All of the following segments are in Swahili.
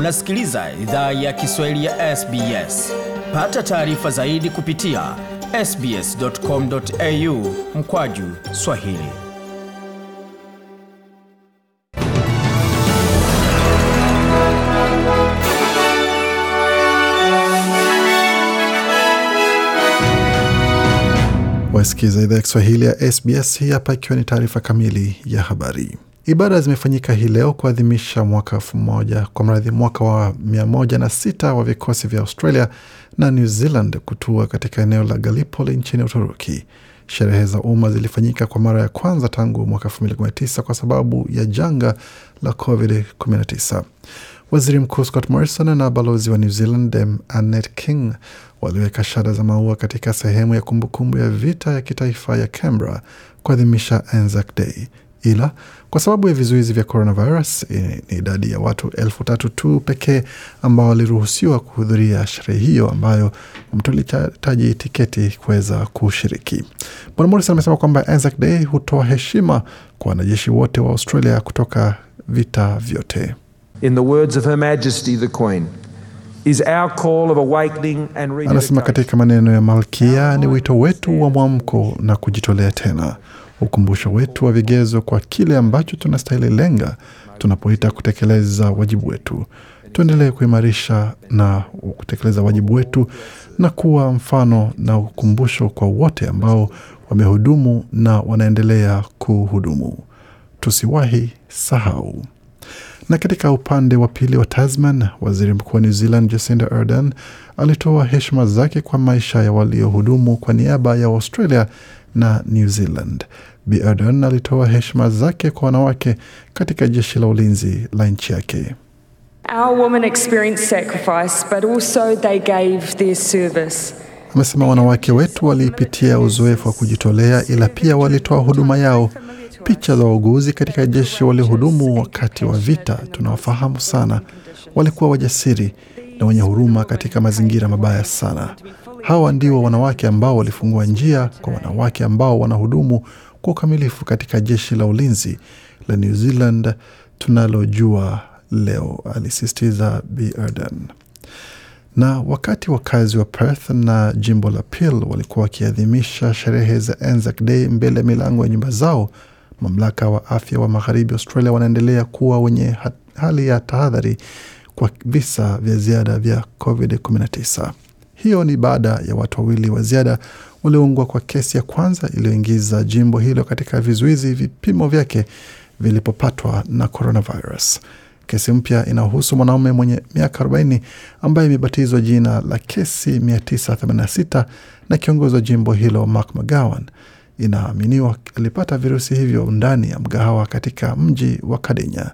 Unasikiliza idhaa ya Kiswahili ya SBS. Pata taarifa zaidi kupitia sbs.com.au mkwaju Swahili. Wasikiliza idhaa ya Kiswahili ya SBS. Hii hapa ikiwa ni taarifa kamili ya habari. Ibada zimefanyika hii leo kuadhimisha mwaka elfu moja kwa mradhi mwaka wa mia moja na sita wa vikosi vya Australia na New Zealand kutua katika eneo la Gallipoli nchini Uturuki. Sherehe za umma zilifanyika kwa mara ya kwanza tangu mwaka 2019 kwa sababu ya janga la COVID-19. Waziri Mkuu Scott Morrison na balozi wa New Zealand Dame Annette King waliweka shada za maua katika sehemu ya kumbukumbu ya vita ya kitaifa ya Canberra kuadhimisha Anzac Day, ila kwa sababu ya vizuizi vya coronavirus ni idadi ya watu elfu tatu tu pekee ambao waliruhusiwa kuhudhuria sherehe hiyo ambayo mtu alihitaji tiketi kuweza kushiriki. Bwana Morrison amesema kwamba Anzac Day hutoa heshima kwa wanajeshi wote wa Australia kutoka vita vyote. In the words of Her Majesty the Queen, is our call of awakening and Anasema katika maneno ya Malkia, ni wito wetu wa mwamko na kujitolea tena, ukumbusho wetu wa vigezo kwa kile ambacho tunastahili lenga tunapoita kutekeleza wajibu wetu. Tuendelee kuimarisha na kutekeleza wajibu wetu na kuwa mfano na ukumbusho kwa wote ambao wamehudumu na wanaendelea kuhudumu. Tusiwahi sahau. Na katika upande wa pili wa Tasman, waziri mkuu wa New Zealand Jacinda Ardern alitoa heshima zake kwa maisha ya waliohudumu kwa niaba ya Australia na New Zealand. Bi Ardern alitoa heshima zake kwa wanawake katika jeshi la ulinzi la nchi yake. Our women experienced sacrifice, but also they gave their service. Amesema wanawake wetu walipitia uzoefu wa kujitolea, ila pia walitoa huduma yao. Picha za wauguzi katika jeshi waliohudumu wakati wa vita tunawafahamu sana. Walikuwa wajasiri na wenye huruma katika mazingira mabaya sana. Hawa ndio wanawake ambao walifungua njia kwa wanawake ambao wanahudumu kwa ukamilifu katika jeshi la ulinzi la New Zealand tunalojua leo, alisisitiza Bi Ardern. Na wakati wakazi wa Perth na jimbo la Peel walikuwa wakiadhimisha sherehe za Anzac Day mbele ya milango ya nyumba zao, mamlaka wa afya wa magharibi Australia wanaendelea kuwa wenye hali ya tahadhari kwa visa vya ziada vya COVID-19. Hiyo ni baada ya watu wawili wa ziada walioungwa kwa kesi ya kwanza iliyoingiza jimbo hilo katika vizuizi vipimo vyake vilipopatwa na coronavirus. Kesi mpya inahusu mwanaume mwenye miaka 40 ambaye imebatizwa jina la kesi 986 na kiongozi wa jimbo hilo Mark McGowan. Inaaminiwa alipata virusi hivyo ndani ya mgahawa katika mji wa Kadinya.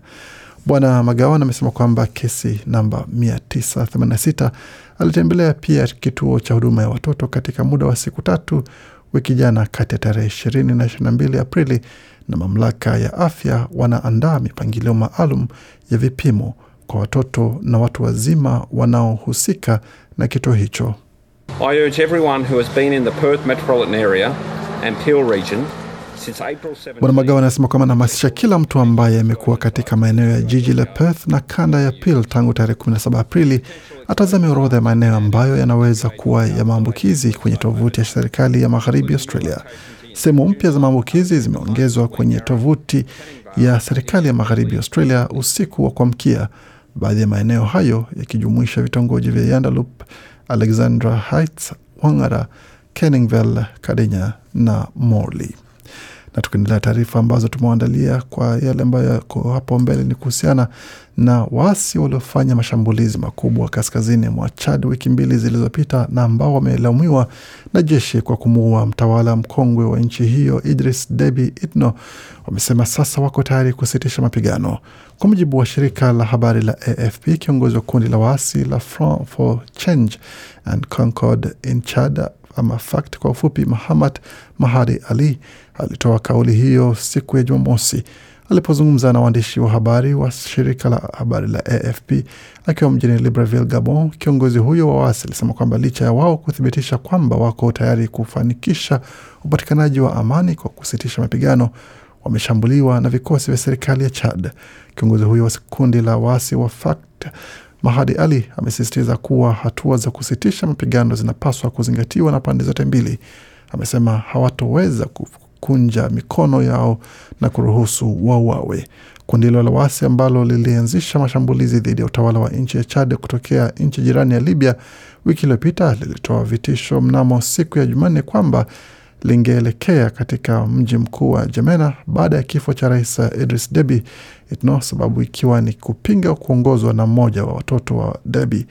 Bwana Magawan amesema kwamba kesi namba 986 alitembelea pia kituo cha huduma ya watoto katika muda wa siku tatu wiki jana kati ya tarehe 20 na 22 Aprili, na mamlaka ya afya wanaandaa mipangilio maalum ya vipimo kwa watoto na watu wazima wanaohusika na kituo hicho. I urge everyone who has been in the Perth metropolitan area and Peel region since April 17. Bwana Magawa anasema kwamba anahamasisha kila mtu ambaye amekuwa katika maeneo ya jiji la Perth na kanda ya Peel tangu tarehe 17 Aprili atazame orodha ya maeneo ambayo yanaweza kuwa ya maambukizi kwenye tovuti ya serikali ya magharibi Australia. Sehemu mpya za maambukizi zimeongezwa kwenye tovuti ya serikali ya magharibi Australia usiku wa kuamkia, baadhi ya maeneo hayo yakijumuisha vitongoji vya Yandalup, Alexandra Heights, Wangara, Kenningville, Kadinya na Morley na tukiendelea taarifa ambazo tumewaandalia kwa yale ambayo yako hapo mbele ni kuhusiana na waasi waliofanya mashambulizi makubwa kaskazini mwa Chad wiki mbili zilizopita na ambao wamelaumiwa na jeshi kwa kumuua mtawala mkongwe wa nchi hiyo Idris Deby Itno. Wamesema sasa wako tayari kusitisha mapigano. Kwa mujibu wa shirika la habari la AFP, kiongozi wa kundi la waasi la Front for Change and Concord in Chad ama FACT kwa ufupi, Mahamad Mahari Ali alitoa kauli hiyo siku ya Jumamosi alipozungumza na waandishi wa habari wa shirika la habari la AFP akiwa mjini Libreville, Gabon. Kiongozi huyo wa waasi alisema kwamba licha ya wao kuthibitisha kwamba wako tayari kufanikisha upatikanaji wa amani kwa kusitisha mapigano, wameshambuliwa na vikosi vya serikali ya Chad. Kiongozi huyo wa kundi la waasi wa FACT Mahadi Ali amesisitiza kuwa hatua za kusitisha mapigano zinapaswa kuzingatiwa na pande zote mbili. Amesema hawatoweza kukunja mikono yao na kuruhusu wauawe. Kundi hilo la waasi ambalo lilianzisha mashambulizi dhidi ya utawala wa nchi ya Chad kutokea nchi jirani ya Libya wiki iliyopita lilitoa vitisho mnamo siku ya Jumanne kwamba lingeelekea katika mji mkuu wa Jemena baada ya kifo cha rais Idris Deby Itno, sababu ikiwa ni kupinga kuongozwa na mmoja wa watoto wa Deby.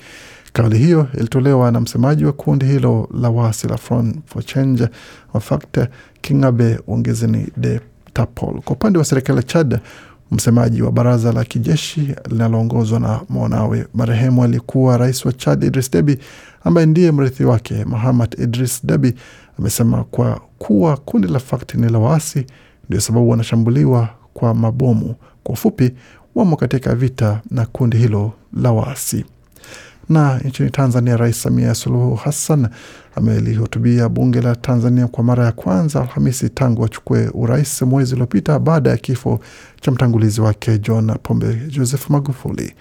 Kauli hiyo ilitolewa na msemaji wa kundi hilo la waasi la Front for Change Wafakte Kingabe Ongezeni de Tapol. Kwa upande wa serikali ya Chad, msemaji wa baraza la kijeshi linaloongozwa na mwanawe marehemu aliyekuwa rais wa Chad Idris Deby ambaye ndiye mrithi wake Mahamad Idris Deby amesema kwa kuwa kundi la FACT ni la waasi ndio sababu wanashambuliwa kwa mabomu. Kwa ufupi, wamo katika vita na kundi hilo la waasi. Na nchini Tanzania, Rais Samia Suluhu Hassan amelihutubia bunge la Tanzania kwa mara ya kwanza Alhamisi tangu achukue urais mwezi uliopita baada ya kifo cha mtangulizi wake John Pombe Joseph Magufuli.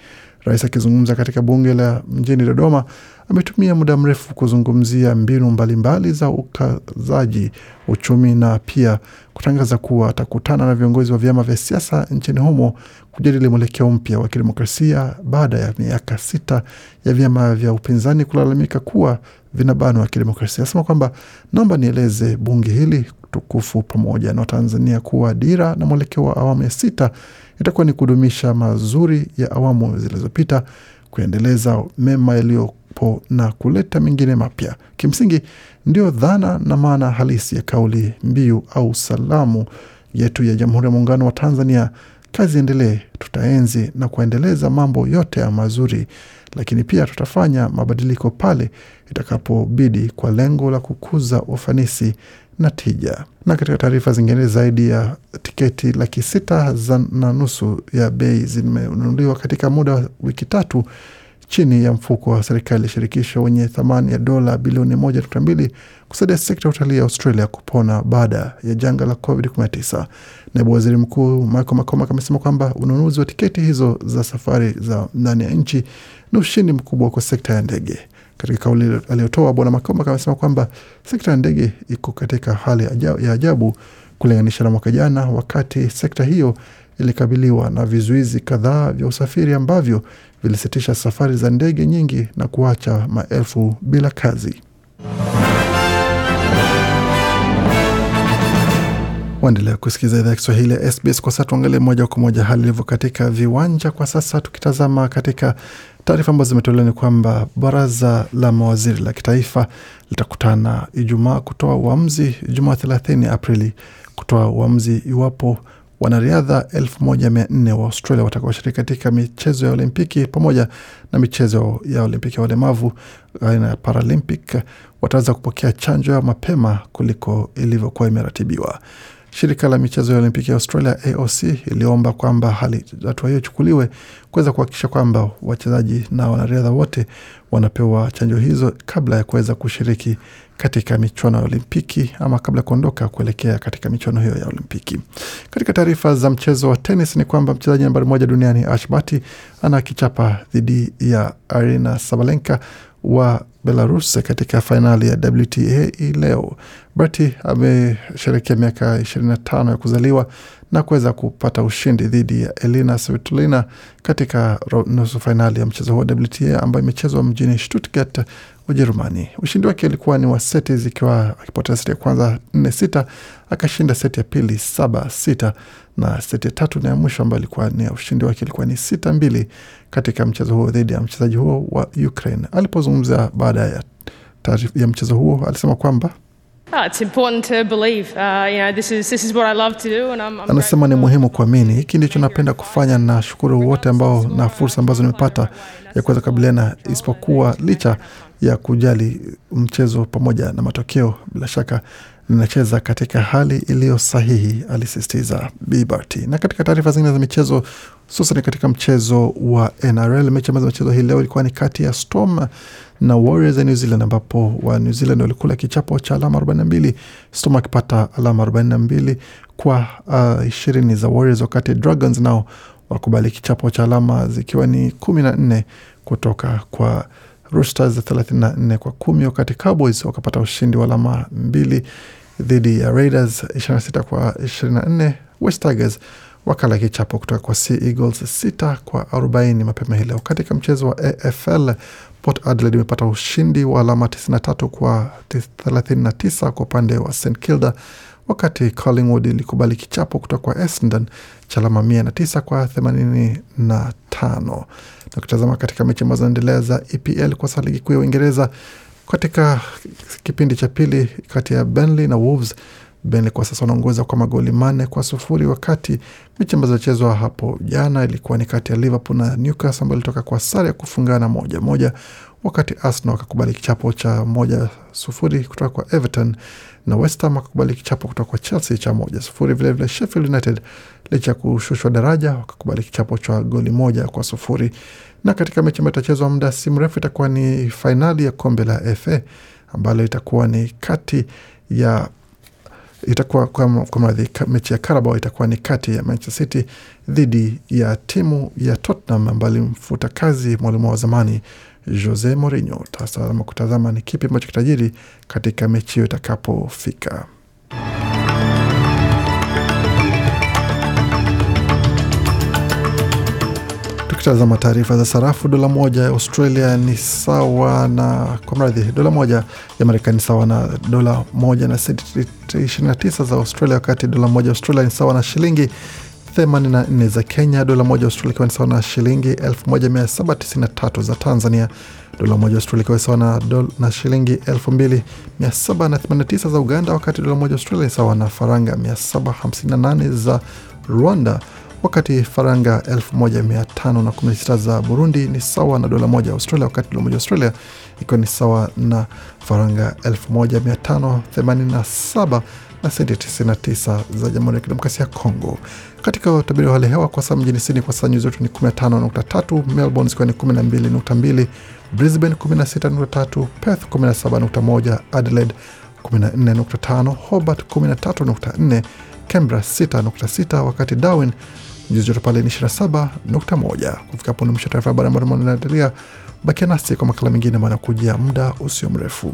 Rais akizungumza katika bunge la mjini Dodoma ametumia muda mrefu kuzungumzia mbinu mbalimbali za ukazaji uchumi na pia kutangaza kuwa atakutana na viongozi wa vyama vya siasa nchini humo kujadili mwelekeo mpya wa kidemokrasia baada ya miaka sita ya vyama vya upinzani kulalamika kuwa vinabanwa kidemokrasia. Asema kwamba naomba nieleze bunge hili tukufu pamoja na Watanzania kuwa dira na mwelekeo wa awamu ya sita itakuwa ni kudumisha mazuri ya awamu zilizopita, kuendeleza mema yaliyopo na kuleta mengine mapya. Kimsingi ndio dhana na maana halisi ya kauli mbiu au salamu yetu ya Jamhuri ya Muungano wa Tanzania. Kazi endelee, tutaenzi na kuendeleza mambo yote ya mazuri, lakini pia tutafanya mabadiliko pale itakapobidi kwa lengo la kukuza ufanisi na tija. Na katika taarifa zingine, zaidi ya tiketi laki sita na nusu ya bei zimenunuliwa katika muda wa wiki tatu chini ya mfuko wa serikali shirikisho wenye thamani ya dola bilioni moja nukta mbili kusaidia sekta ya utalii ya Australia kupona baada ya janga la COVID-19. Naibu waziri mkuu Michael McCormack amesema kwamba ununuzi wa tiketi hizo za safari za ndani ya nchi ni ushindi mkubwa kwa sekta ya ndege. Katika kauli aliyotoa Bwana McCormack amesema kwamba sekta ya ndege iko katika hali ya ajabu kulinganisha na mwaka jana, wakati sekta hiyo ilikabiliwa na vizuizi kadhaa vya usafiri ambavyo vilisitisha safari za ndege nyingi na kuacha maelfu bila kazi. Waendelea kusikiliza idhaa ya Kiswahili ya SBS. Kwa sasa tuangalie moja kwa moja hali ilivyo katika viwanja kwa sasa, tukitazama katika taarifa ambazo zimetolewa ni kwamba baraza la mawaziri la kitaifa litakutana Ijumaa kutoa uamuzi, Ijumaa 30 Aprili kutoa uamuzi iwapo wanariadha elfu moja mia nne wa Australia watakaoshiriki katika michezo ya Olimpiki pamoja na michezo ya Olimpiki ya walemavu aina ya Paralympic wataweza kupokea chanjo ya mapema kuliko ilivyokuwa imeratibiwa. Shirika la michezo ya Olimpiki ya Australia AOC iliomba kwamba hatua hiyo ichukuliwe kuweza kuhakikisha kwamba wachezaji na wanariadha wote wanapewa chanjo hizo kabla ya kuweza kushiriki katika michuano ya Olimpiki ama kabla ya kuondoka kuelekea katika michuano hiyo ya Olimpiki. Katika taarifa za mchezo wa tenis ni kwamba mchezaji nambari moja duniani Ash Barty ana kichapa dhidi ya Arina Sabalenka wa Belarus katika fainali ya WTA leo. Berti amesherekea miaka 25 ya kuzaliwa na kuweza kupata ushindi dhidi ya Elina Svitolina katika nusu fainali ya mchezo huo WTA ambayo imechezwa mjini Stuttgart, Ujerumani. Ushindi wake ulikuwa ni wa seti zikiwa akipoteza seti ya kwanza nne sita, akashinda seti ya pili saba sita na seti ya tatu na ya mwisho ambayo ilikuwa ni ushindi wake ilikuwa ni sita mbili katika mchezo huo dhidi ya mchezaji huo wa Ukraine. Alipozungumza baada ya, ya mchezo huo alisema kwamba Anasema ni muhimu kuamini, hiki ndicho napenda kufanya, na shukuru wote ambao na fursa ambazo nimepata ya kuweza kukabiliana, isipokuwa licha ya kujali mchezo pamoja na matokeo, bila shaka ninacheza katika hali iliyo sahihi, alisisitiza Barty. Na katika taarifa zingine za michezo, hususan katika mchezo wa NRL, mechi ambazo mchezo hii leo ilikuwa ni kati ya Storm na Warriors ya New Zealand ambapo wa New Zealand walikula kichapo cha alama 42, Storm akipata alama 42 kwa ishirini uh, za Warriors, wakati Dragons nao wakubali kichapo cha alama zikiwa ni kumi na nne kutoka kwa Roosters 34 kwa kumi, wakati Cowboys wakapata ushindi wa alama mbili dhidi ya Raiders 26 kwa 24. West Tigers wakala kichapo kutoka kwa Sea Eagles 6 kwa 40 mapema hii leo. Katika mchezo wa AFL, Port Adelaide imepata ushindi wa alama 93 kwa 39 kwa upande wa St Kilda, wakati Collingwood ilikubali kichapo kutoka kwa Essendon cha alama 109 kwa 85. Na kutazama katika mechi ambazo zinaendelea za EPL kwa sasa ligi kuu ya Uingereza. Katika kipindi cha pili kati ya Burnley na Wolves Burnley kwa sasa wanaongoza kwa magoli manne kwa sufuri, wakati mechi ambazo zilichezwa hapo jana ilikuwa ni kati ya Liverpool na Newcastle ambayo ilitoka kwa sare ya kufungana moja moja, wakati Arsenal wakakubali kichapo cha moja sufuri kutoka kwa Everton na West Ham wakakubali kichapo kutoka kwa Chelsea cha moja sufuri. Vilevile Sheffield United licha ya kushushwa daraja wakakubali kichapo cha goli moja kwa sufuri. Na katika mechi ambayo itachezwa muda si mrefu itakuwa ni fainali ya kombe la FA ambalo itakuwa ni kati ya itakuwa kwa mradhi mechi ya Carabao itakuwa ni kati ya Manchester City dhidi ya timu ya Tottenham ambayo ilimfuta kazi mwalimu wa zamani Jose Mourinho. Tutazama kutazama ni kipi ambacho kitajiri katika mechi hiyo itakapofika. Tukitazama taarifa za sarafu, dola moja ya Australia ni sawa na kwa mradhi, dola moja ya Marekani sawa na dola moja na senti 29 za Australia, wakati dola moja ya Australia ni sawa na shilingi 84 za Kenya, dola moja Australia ikiwa ni sawa na shilingi 1793 za Tanzania, dola moja Australia ikiwa sawa na, shilingi 2789 za Uganda, wakati dola moja Australia sawa na faranga 758 za Rwanda wakati faranga 1516 za Burundi ni sawa na dola moja Australia, wakati dola moja Australia ikiwa ni sawa na faranga 1587 na senti 99 za Jamhuri ya Kidemokrasia ya Kongo. Katika utabiri wa hali hewa kwa saa mjini Sydney kwa saa nyuzi joto ni 15.3, Melbourne zikiwa ni 12.2, Brisbane 16.3, Perth 17.1, Adelaide 14.5, Hobart 13.4, Canberra 6.6, wakati Darwin nyuzi joto pale ni 27.1. Kufika hapo ni mwisho taarifa habari ambayo tumeandalia. Bakia nasi kwa makala mengine ambayo anakujia muda usio mrefu.